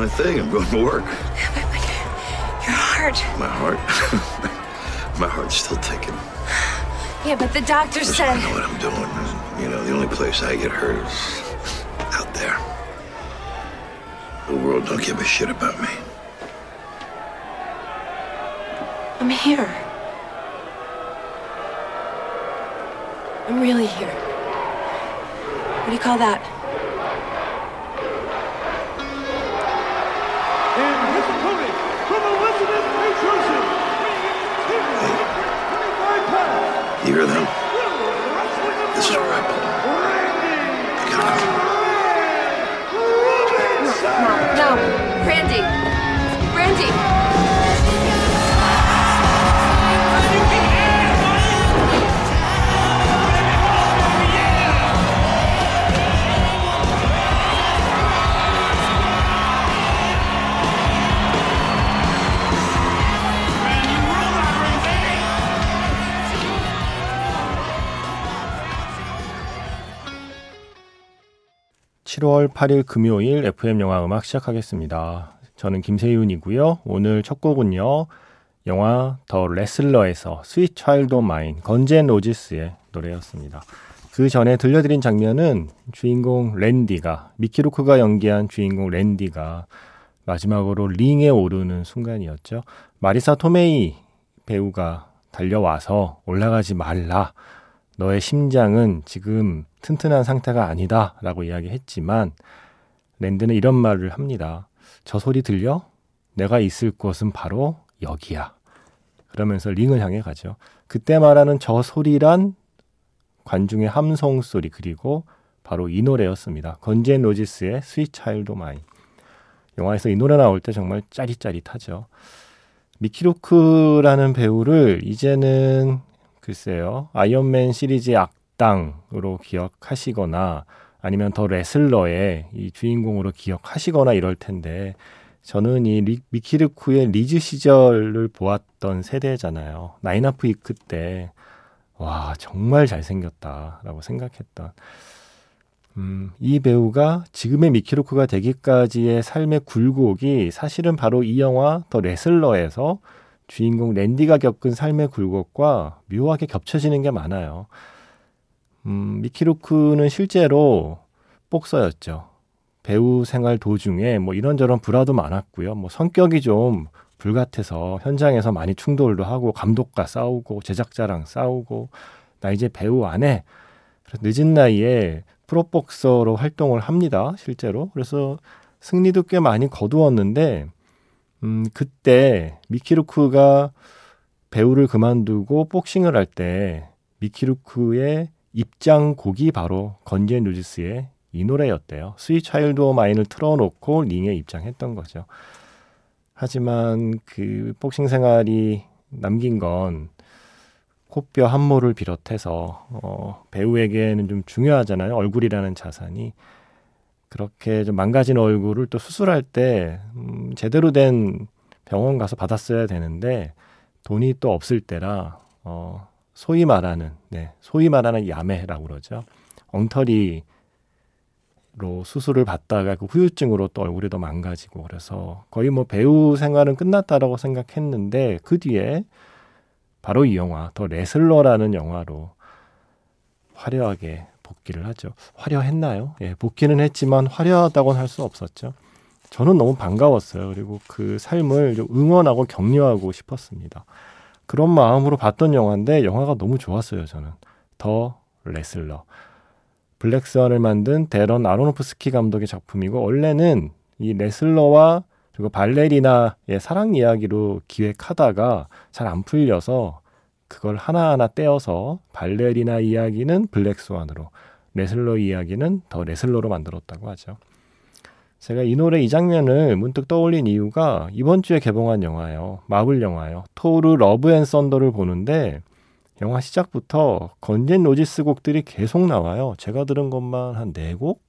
my thing. I'm going to work. Your heart. My heart. my heart's still ticking. Yeah, but the doctor Listen, said. I know what I'm doing. You know, the only place I get hurt is out there. The world don't give a shit about me. I'm here. I'm really here. What do you call that? you hear them? This is where I belong. I gotta go. No, no, Randy, Randy. 칠월 8일 금요일 FM 영화 음악 시작하겠습니다. 저는 김세윤이고요. 오늘 첫 곡은요. 영화 더 레슬러에서 Sweet Child O' Mine Guns N' Roses의 노래였습니다. 그 전에 들려드린 장면은 주인공 랜디가 미키 루크가 연기한 주인공 랜디가 마지막으로 링에 오르는 순간이었죠. 마리사 토메이 배우가 달려와서 올라가지 말라. 너의 심장은 지금 튼튼한 상태가 아니다. 라고 이야기했지만 랜디는 이런 말을 합니다. 저 소리 들려? 내가 있을 곳은 바로 여기야. 그러면서 링을 향해 가죠. 그때 말하는 저 소리란 관중의 함성 소리 그리고 바로 이 노래였습니다. Guns N' Roses의 Sweet Child O' Mine. 영화에서 이 노래 나올 때 정말 짜릿짜릿하죠. 미키 루크라는 배우를 이제는 글쎄요. 아이언맨 시리즈의 악당으로 기억하시거나 아니면 더 레슬러의 이 주인공으로 기억하시거나 이럴 텐데 저는 이 리, 미키 루크의 리즈 시절을 보았던 세대잖아요. 나인 하프 위크 때, 와, 정말 잘생겼다라고 생각했던. 음, 이 배우가 지금의 미키 루크가 되기까지의 삶의 굴곡이 사실은 바로 이 영화 더 레슬러에서 주인공 랜디가 겪은 삶의 굴곡과 묘하게 겹쳐지는 게 많아요. 음, 미키루크는 실제로 복서였죠. 배우 생활 도중에 뭐 이런저런 불화도 많았고요. 뭐 성격이 좀 불같아서 현장에서 많이 충돌도 하고 감독과 싸우고 제작자랑 싸우고 나 이제 배우 안 해. 늦은 나이에 프로복서로 활동을 합니다. 실제로. 그래서 승리도 꽤 많이 거두었는데 음, 그때 미키루크가 배우를 그만두고 복싱을 할 때 미키루크의 입장곡이 바로 건젠 루지스의 이 노래였대요. 스위 차일드 오 마인을 틀어놓고 링에 입장했던 거죠. 하지만 그 복싱 생활이 남긴 건 코뼈 함모를 비롯해서 어, 배우에게는 좀 중요하잖아요. 얼굴이라는 자산이. 그렇게 좀 망가진 얼굴을 또 수술할 때 음, 제대로 된 병원 가서 받았어야 되는데 돈이 또 없을 때라 어, 소위 말하는 네, 소위 말하는 야매라고 그러죠. 엉터리로 수술을 받다가 그 후유증으로 또 얼굴이 더 망가지고 그래서 거의 뭐 배우 생활은 끝났다라고 생각했는데 그 뒤에 바로 이 영화 더 레슬러라는 영화로 화려하게 복귀를 하죠. 화려했나요? 예, 복귀는 했지만 화려하다고는 할 수 없었죠. 저는 너무 반가웠어요. 그리고 그 삶을 좀 응원하고 격려하고 싶었습니다. 그런 마음으로 봤던 영화인데 영화가 너무 좋았어요. 저는 더 레슬러. 블랙스완을 만든 데런 아로노프스키 감독의 작품이고 원래는 이 레슬러와 그리고 발레리나의 사랑 이야기로 기획하다가 잘 안 풀려서 그걸 하나하나 떼어서 발레리나 이야기는 블랙스완으로 레슬러 이야기는 더 레슬러로 만들었다고 하죠. 제가 이 노래 이 장면을 문득 떠올린 이유가 이번 주에 개봉한 영화예요. 마블 영화예요. 토르 러브 앤 썬더를 보는데 영화 시작부터 Guns N' Roses 곡들이 계속 나와요. 제가 들은 것만 한 네 곡?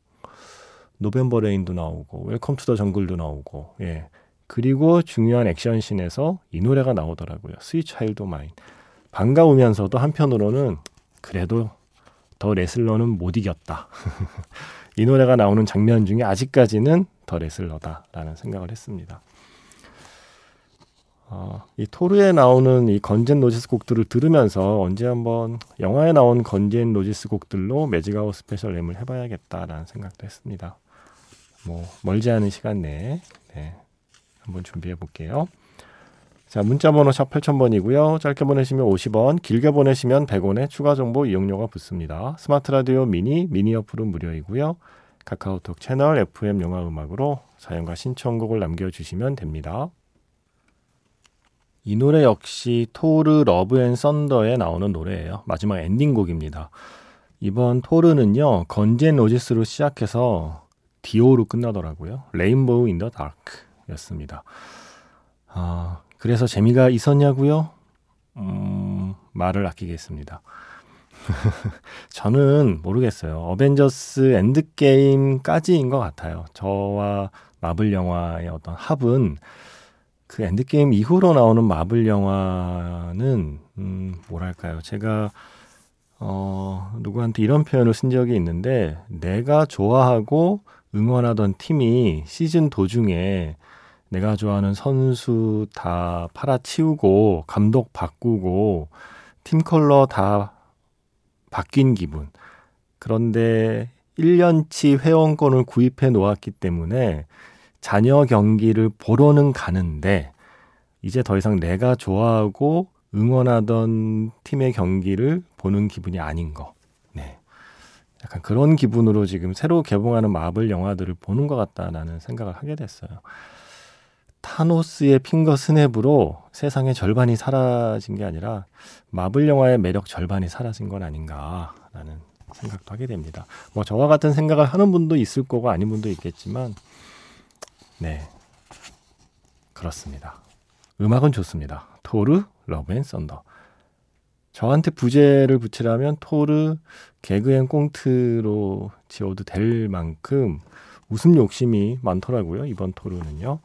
November Rain도 나오고 Welcome to the Jungle도 나오고 예. 그리고 중요한 액션씬에서 이 노래가 나오더라고요. Sweet Child O' Mine. 반가우면서도 한편으로는 그래도 더 레슬러는 못 이겼다. 이 노래가 나오는 장면 중에 아직까지는 더 레슬러다라는 생각을 했습니다. 어, 이 토르에 나오는 이 Guns N' Roses 곡들을 들으면서 언제 한번 영화에 나온 Guns N' Roses 곡들로 매직아워 스페셜 램을 해봐야겠다라는 생각도 했습니다. 뭐 멀지 않은 시간 내에 네, 한번 준비해 볼게요. 자, 문자 번호 샵 8000번이고요. 짧게 보내시면 50원, 길게 보내시면 100원의 추가 정보 이용료가 붙습니다. 스마트 라디오 미니, 미니 어플은 무료이고요. 카카오톡 채널 FM 영화 음악으로 사연과 신청곡을 남겨주시면 됩니다. 이 노래 역시 토르 러브 앤 썬더에 나오는 노래예요. 마지막 엔딩곡입니다. 이번 토르는요, Guns N' Roses로 시작해서 디오로 끝나더라고요. Rainbow in the Dark 였습니다. 아, 그래서 재미가 있었냐고요? 음, 말을 아끼겠습니다. 저는 모르겠어요. 어벤져스 엔드게임까지인 것 같아요. 저와 마블 영화의 어떤 합은 그 엔드게임 이후로 나오는 마블 영화는 음 뭐랄까요? 제가 어 누구한테 이런 표현을 쓴 적이 있는데 내가 좋아하고 응원하던 팀이 시즌 도중에 내가 좋아하는 선수 다 팔아치우고 감독 바꾸고 팀 컬러 다 바뀐 기분. 그런데 1년치 회원권을 구입해 놓았기 때문에 자녀 경기를 보러는 가는데 이제 더 이상 내가 좋아하고 응원하던 팀의 경기를 보는 기분이 아닌 거. 네. 약간 그런 기분으로 지금 새로 개봉하는 마블 영화들을 보는 것 같다라는 생각을 하게 됐어요. 타노스의 핑거 스냅으로 세상의 절반이 사라진 게 아니라 마블 영화의 매력 절반이 사라진 건 아닌가라는 생각도 하게 됩니다. 뭐 저와 같은 생각을 하는 분도 있을 거고 아닌 분도 있겠지만 네. 그렇습니다. 음악은 좋습니다. 토르, 러브 앤 썬더. 저한테 부제를 붙이라면 토르, 개그 앤 꽁트로 지어도 될 만큼 웃음 욕심이 많더라고요. 이번 토르는요.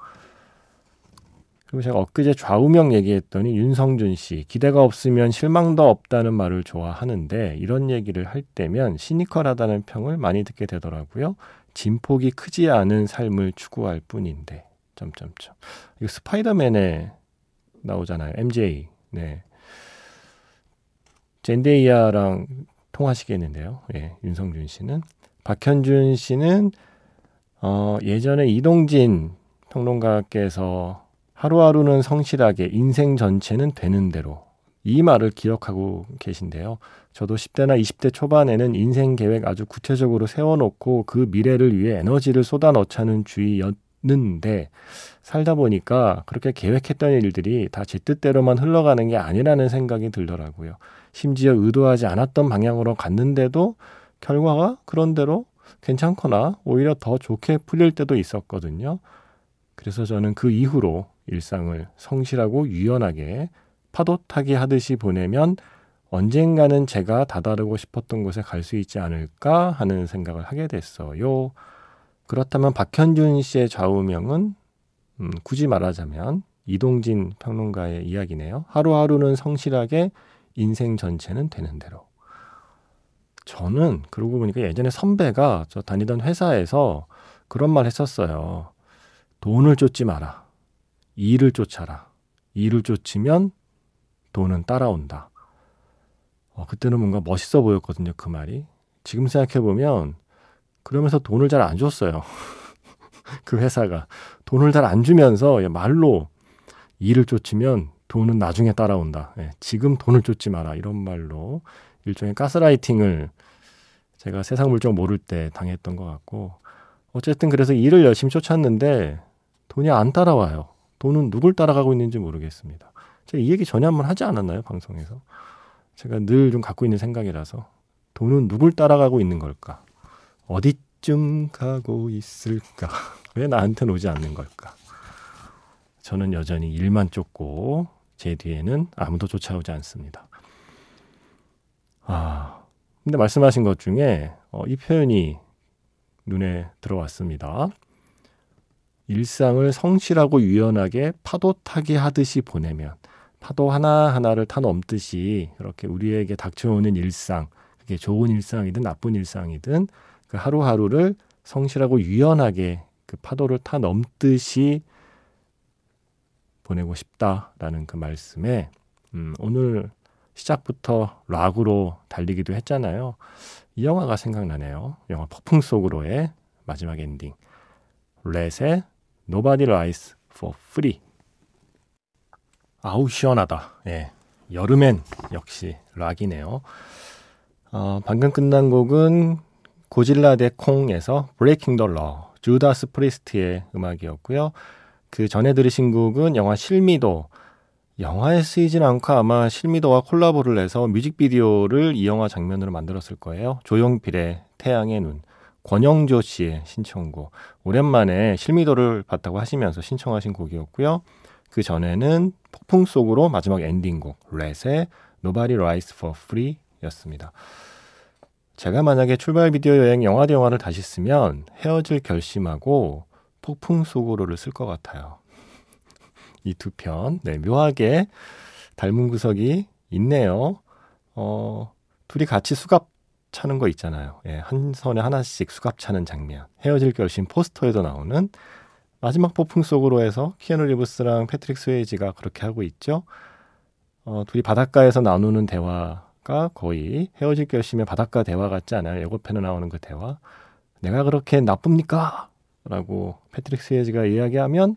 그리고 제가 엊그제 좌우명 얘기했더니 윤성준 씨, 기대가 없으면 실망도 없다는 말을 좋아하는데 이런 얘기를 할 때면 시니컬하다는 평을 많이 듣게 되더라고요. 진폭이 크지 않은 삶을 추구할 뿐인데 점점점 이거 스파이더맨에 나오잖아요. MJ. 네. 젠데이아랑 통화시겠는데요. 예, 윤성준 씨는 박현준 씨는 어, 예전에 이동진 평론가께서 하루하루는 성실하게 인생 전체는 되는 대로 이 말을 기억하고 계신데요. 저도 10대나 20대 초반에는 인생 계획 아주 구체적으로 세워놓고 그 미래를 위해 에너지를 쏟아넣자는 주의였는데 살다 보니까 그렇게 계획했던 일들이 다 제 뜻대로만 흘러가는 게 아니라는 생각이 들더라고요. 심지어 의도하지 않았던 방향으로 갔는데도 결과가 그런대로 괜찮거나 오히려 더 좋게 풀릴 때도 있었거든요. 그래서 저는 그 이후로 일상을 성실하고 유연하게 파도 타기 하듯이 보내면 언젠가는 제가 다다르고 싶었던 곳에 갈 수 있지 않을까 하는 생각을 하게 됐어요. 그렇다면 박현준 씨의 좌우명은 음, 굳이 말하자면 이동진 평론가의 이야기네요. 하루하루는 성실하게 인생 전체는 되는 대로. 저는 그러고 보니까 예전에 선배가 저 다니던 회사에서 그런 말 했었어요. 돈을 쫓지 마라. 일을 쫓아라. 일을 쫓으면 돈은 따라온다. 어, 그때는 뭔가 멋있어 보였거든요, 그 말이. 지금 생각해보면, 그러면서 돈을 잘 안 줬어요. 그 회사가. 돈을 잘 안 주면서 말로 일을 쫓으면 돈은 나중에 따라온다. 예, 지금 돈을 쫓지 마라. 이런 말로 일종의 가스라이팅을 제가 세상 물정 모를 때 당했던 것 같고, 어쨌든 그래서 일을 열심히 쫓았는데 돈이 안 따라와요. 돈은 누굴 따라가고 있는지 모르겠습니다. 제가 이 얘기 전에 한번 하지 않았나요? 방송에서. 제가 늘 좀 갖고 있는 생각이라서 돈은 누굴 따라가고 있는 걸까? 어디쯤 가고 있을까? 왜 나한테는 오지 않는 걸까? 저는 여전히 일만 쫓고 제 뒤에는 아무도 쫓아오지 않습니다. 아, 근데 말씀하신 것 중에 어, 이 표현이 눈에 들어왔습니다. 일상을 성실하고 유연하게 파도 타기 하듯이 보내면 파도 하나하나를 타 넘듯이 이렇게 우리에게 닥쳐오는 일상, 그게 좋은 일상이든 나쁜 일상이든 그 하루하루를 성실하고 유연하게 그 파도를 타 넘듯이 보내고 싶다라는 그 말씀에 음, 오늘 시작부터 락으로 달리기도 했잖아요. 이 영화가 생각나네요. 영화 폭풍 속으로의 마지막 엔딩. Ratt의 Nobody Rides for Free. 아우 시원하다. 예. 여름엔 역시 락이네요. 어, 방금 끝난 곡은 고질라 대 콩에서 Breaking the Law, Judas Priest의 음악이었고요. 그 전에 들으신 곡은 영화 실미도 영화에 쓰이진 않고 아마 실미도와 콜라보를 해서 뮤직비디오를 이 영화 장면으로 만들었을 거예요. 조용필의 태양의 눈. 권영조 씨의 신청곡. 오랜만에 실미도를 봤다고 하시면서 신청하신 곡이었고요. 그 전에는 폭풍 속으로 마지막 엔딩곡 렛의 Nobody Rides for Free 였습니다. 제가 만약에 출발 비디오 여행 영화 대 영화를 다시 쓰면 헤어질 결심하고 폭풍 속으로를 쓸 것 같아요. 이 두 편, 네, 묘하게 닮은 구석이 있네요. 어, 둘이 같이 수갑 차는 거 있잖아요. 예, 한 손에 하나씩 수갑 차는 장면. 헤어질 결심 포스터에도 나오는 마지막 폭풍 속으로 해서 키아누 리브스랑 패트릭 스웨이지가 그렇게 하고 있죠. 어, 둘이 바닷가에서 나누는 대화가 거의 헤어질 결심의 바닷가 대화 같지 않아요? 예고편에 나오는 그 대화. 내가 그렇게 나쁩니까? 라고 패트릭 스웨이지가 이야기하면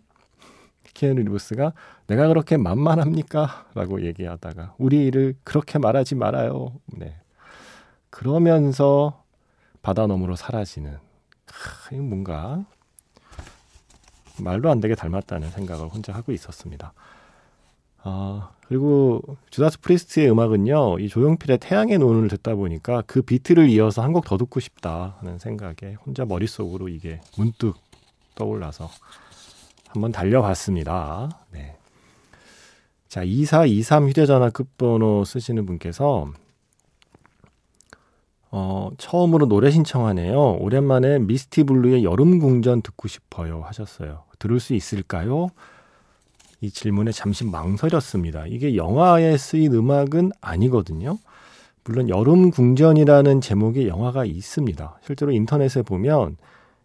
키아누 리브스가 내가 그렇게 만만합니까? 라고 얘기하다가 우리 일을 그렇게 말하지 말아요. 네. 그러면서 바다 너머로 사라지는 크, 뭔가 말도 안 되게 닮았다는 생각을 혼자 하고 있었습니다. 아, 그리고 Judas Priest의 음악은요, 이 조용필의 태양의 눈을 듣다 보니까 그 비트를 이어서 한 곡 더 듣고 싶다 하는 생각에 혼자 머릿속으로 이게 문득 떠올라서 한번 달려봤습니다. 네. 자, 2423 휴대전화 끝번호 쓰시는 분께서 어, 처음으로 노래 신청하네요. 오랜만에 미스티 블루의 여름 궁전 듣고 싶어요 하셨어요. 들을 수 있을까요? 이 질문에 잠시 망설였습니다. 이게 영화에 쓰인 음악은 아니거든요. 물론 여름 궁전이라는 제목의 영화가 있습니다. 실제로 인터넷에 보면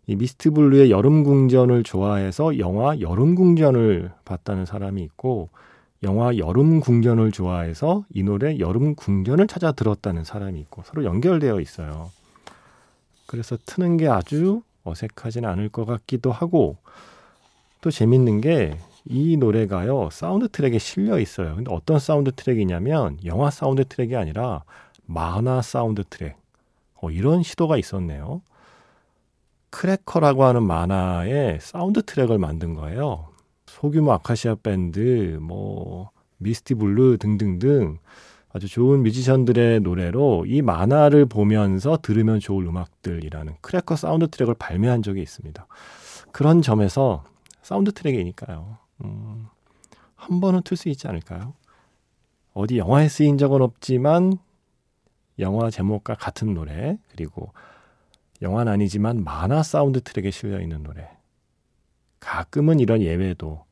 이 미스티 블루의 여름 궁전을 좋아해서 영화 여름 궁전을 봤다는 사람이 있고 영화 여름 궁전을 좋아해서 이 노래 여름 궁전을 찾아 들었다는 사람이 있고 서로 연결되어 있어요. 그래서 트는 게 아주 어색하진 않을 것 같기도 하고 또 재밌는 게 이 노래가요 사운드 트랙에 실려 있어요. 근데 어떤 사운드 트랙이냐면 영화 사운드 트랙이 아니라 만화 사운드 트랙. 어, 이런 시도가 있었네요. 크래커라고 하는 만화의 사운드 트랙을 만든 거예요. 소규모 아카시아 밴드, 뭐 미스티 블루 등등등 아주 좋은 뮤지션들의 노래로 이 만화를 보면서 들으면 좋을 음악들이라는 크래커 사운드 트랙을 발매한 적이 있습니다. 그런 점에서 사운드 트랙이니까요. 음, 한 번은 틀 수 있지 않을까요? 어디 영화에 쓰인 적은 없지만 영화 제목과 같은 노래 그리고 영화는 아니지만 만화 사운드 트랙에 실려 있는 노래. 가끔은 이런 예외도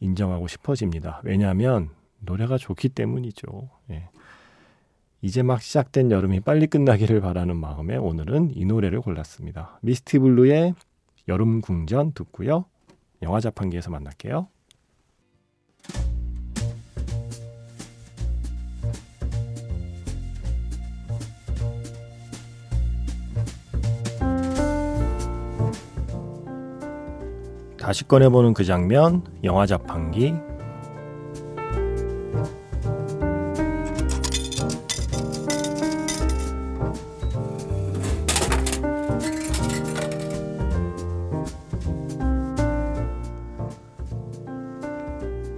인정하고 싶어집니다. 왜냐하면 노래가 좋기 때문이죠. 예. 이제 막 시작된 여름이 빨리 끝나기를 바라는 마음에 오늘은 이 노래를 골랐습니다. 미스티 블루의 여름 궁전 듣고요. 영화 자판기에서 만날게요. 다시 꺼내보는 그 장면, 영화 자판기.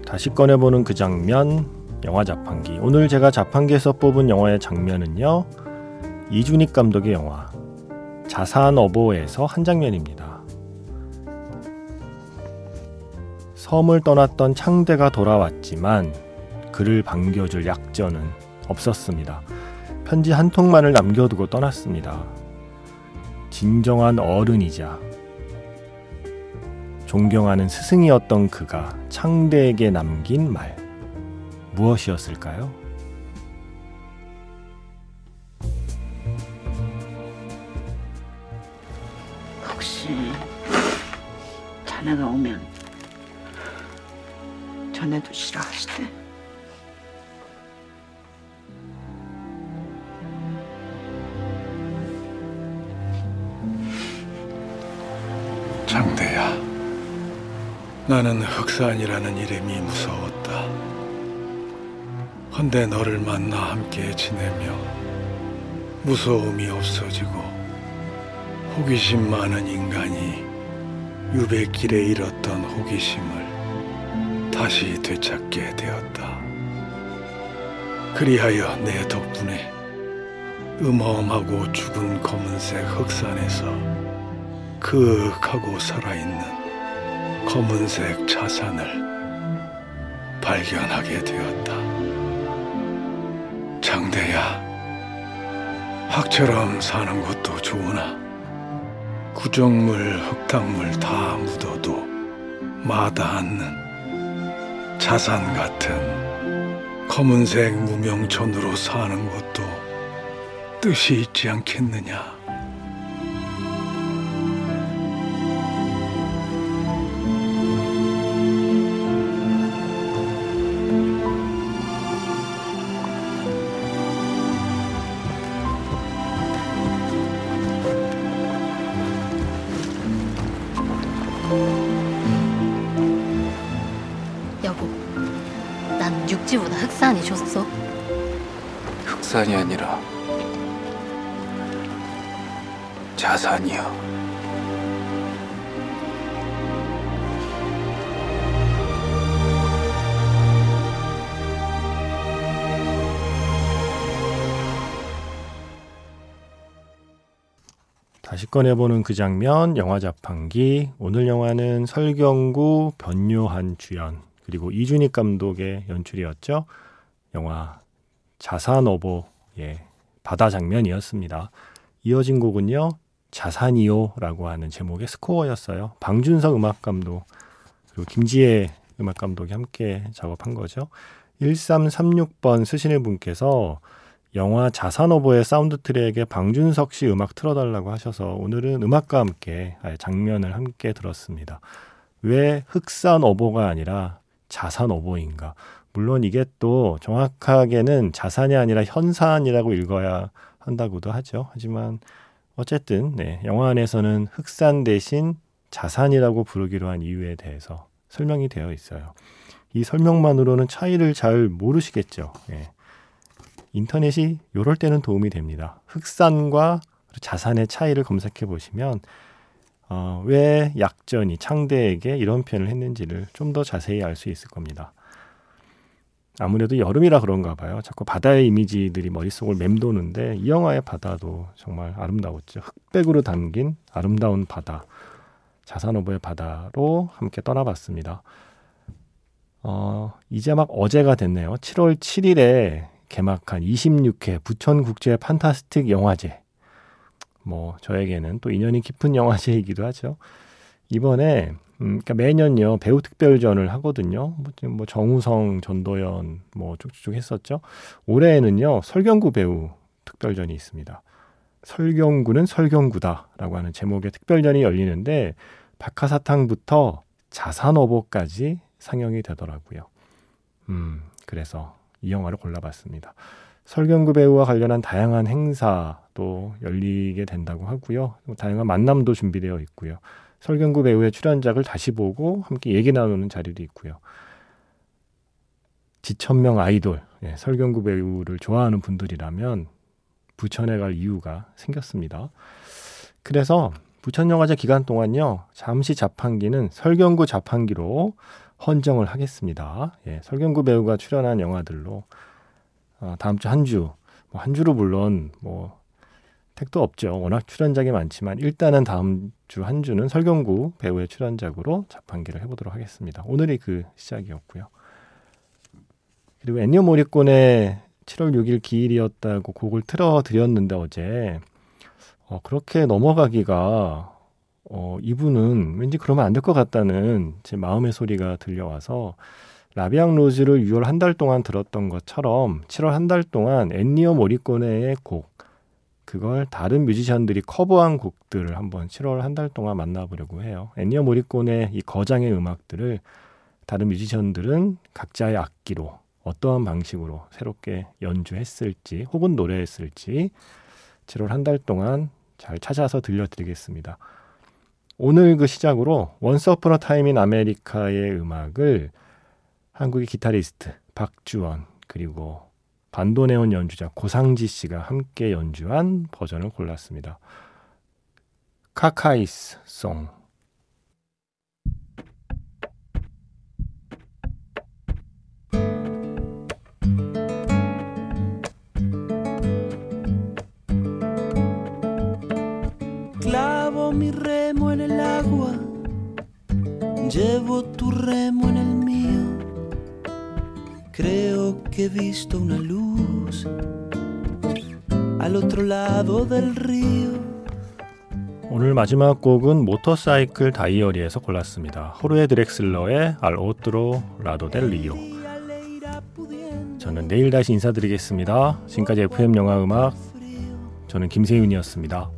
다시 꺼내보는 그 장면, 영화 자판기. 오늘 제가 자판기에서 뽑은 영화의 장면은요, 이준익 감독의 영화, 자산 어보에서 한 장면입니다. 섬을 떠났던 창대가 돌아왔지만 그를 반겨줄 약전은 없었습니다. 편지 한 통만을 남겨두고 떠났습니다. 진정한 어른이자 존경하는 스승이었던 그가 창대에게 남긴 말 무엇이었을까요? 혹시 자네가 오면 전에도 싫어하시대? 장대야, 나는 흑산이라는 이름이 무서웠다. 헌데 너를 만나 함께 지내며 무서움이 없어지고 호기심 많은 인간이 유배길에 잃었던 호기심을 다시 되찾게 되었다. 그리하여 내 덕분에 음험하고 죽은 검은색 흑산에서 그윽하고 살아있는 검은색 자산을 발견하게 되었다. 장대야, 학처럼 사는 것도 좋으나 구정물, 흙탕물 다 묻어도 마다 않는 자산 같은 검은색 무명천으로 사는 것도 뜻이 있지 않겠느냐. 육지보다 흑산이 좋소. 흑산이 아니라 자산이요. 다시 꺼내보는 그 장면, 영화 자판기. 오늘 영화는 설경구, 변요한 주연, 그리고 이준익 감독의 연출이었죠. 영화 자산어보의 바다 장면이었습니다. 이어진 곡은요, 자산이요라고 하는 제목의 스코어였어요. 방준석 음악 감독, 그리고 김지혜 음악 감독이 함께 작업한 거죠. 1336번 쓰시는 분께서 영화 자산어보의 사운드 트랙에 방준석 씨 음악 틀어달라고 하셔서 오늘은 음악과 함께 장면을 함께 들었습니다. 왜 흑산어보가 아니라 자산어보인가? 물론 이게 또 정확하게는 자산이 아니라 현산이라고 읽어야 한다고도 하죠. 하지만 어쨌든 네, 영화 안에서는 흑산 대신 자산이라고 부르기로 한 이유에 대해서 설명이 되어 있어요. 이 설명만으로는 차이를 잘 모르시겠죠. 예. 인터넷이 이럴 때는 도움이 됩니다. 흑산과 자산의 차이를 검색해 보시면 어, 왜 약전이 창대에게 이런 표현을 했는지를 좀 더 자세히 알 수 있을 겁니다. 아무래도 여름이라 그런가 봐요. 자꾸 바다의 이미지들이 머릿속을 맴도는데 이 영화의 바다도 정말 아름다웠죠. 흑백으로 담긴 아름다운 바다. 자산오보의 바다로 함께 떠나봤습니다. 어, 이제 막 어제가 됐네요. 7월 7일에 개막한 26회 부천국제 판타스틱 영화제. 뭐 저에게는 또 인연이 깊은 영화제이기도 하죠. 이번에 음, 그러니까 매년요 배우 특별전을 하거든요. 뭐, 뭐 정우성, 전도연 뭐 쭉쭉 했었죠. 올해에는요 설경구 배우 특별전이 있습니다. 설경구는 설경구다라고 하는 제목의 특별전이 열리는데 박하사탕부터 자산어보까지 상영이 되더라고요. 음, 그래서 이 영화를 골라봤습니다. 설경구 배우와 관련한 다양한 행사 도 열리게 된다고 하고요. 다양한 만남도 준비되어 있고요. 설경구 배우의 출연작을 다시 보고 함께 얘기 나누는 자리도 있고요. 지천명 아이돌, 예, 설경구 배우를 좋아하는 분들이라면 부천에 갈 이유가 생겼습니다. 그래서 부천영화제 기간 동안요, 잠시 자판기는 설경구 자판기로 헌정을 하겠습니다. 예, 설경구 배우가 출연한 영화들로 어, 다음 주 한 주, 뭐 한 주로 물론 뭐 택도 없죠. 워낙 출연작이 많지만 일단은 다음 주 한 주는 설경구 배우의 출연작으로 자판기를 해보도록 하겠습니다. 오늘이 그 시작이었고요. 그리고 엔니오 모리콘의 7월 6일 기일이었다고 곡을 틀어드렸는데 어제 어, 그렇게 넘어가기가 어, 이분은 왠지 그러면 안 될 것 같다는 제 마음의 소리가 들려와서 La Vie en rose를 6월 한 달 동안 들었던 것처럼 7월 한 달 동안 엔니오 모리코네의 곡, 그걸 다른 뮤지션들이 커버한 곡들을 한번 7월 한 달 동안 만나보려고 해요. 엔니오 모리코네 이 거장의 음악들을 다른 뮤지션들은 각자의 악기로 어떠한 방식으로 새롭게 연주했을지 혹은 노래했을지 7월 한 달 동안 잘 찾아서 들려드리겠습니다. 오늘 그 시작으로 Once Upon a Time in America의 음악을 한국의 기타리스트 박주원 그리고 반도네온 연주자 고상지 씨가 함께 연주한 버전을 골랐습니다. Cockeye's Song que he visto una luz al otro lado del río. 오늘 마지막 곡은 모터사이클 다이어리에서 골랐습니다. 호르헤 드렉슬러의 알 오트로 라도 델 리오. 저는 내일 다시 인사드리겠습니다. 지금까지 FM 영화 음악 저는 김세윤이었습니다.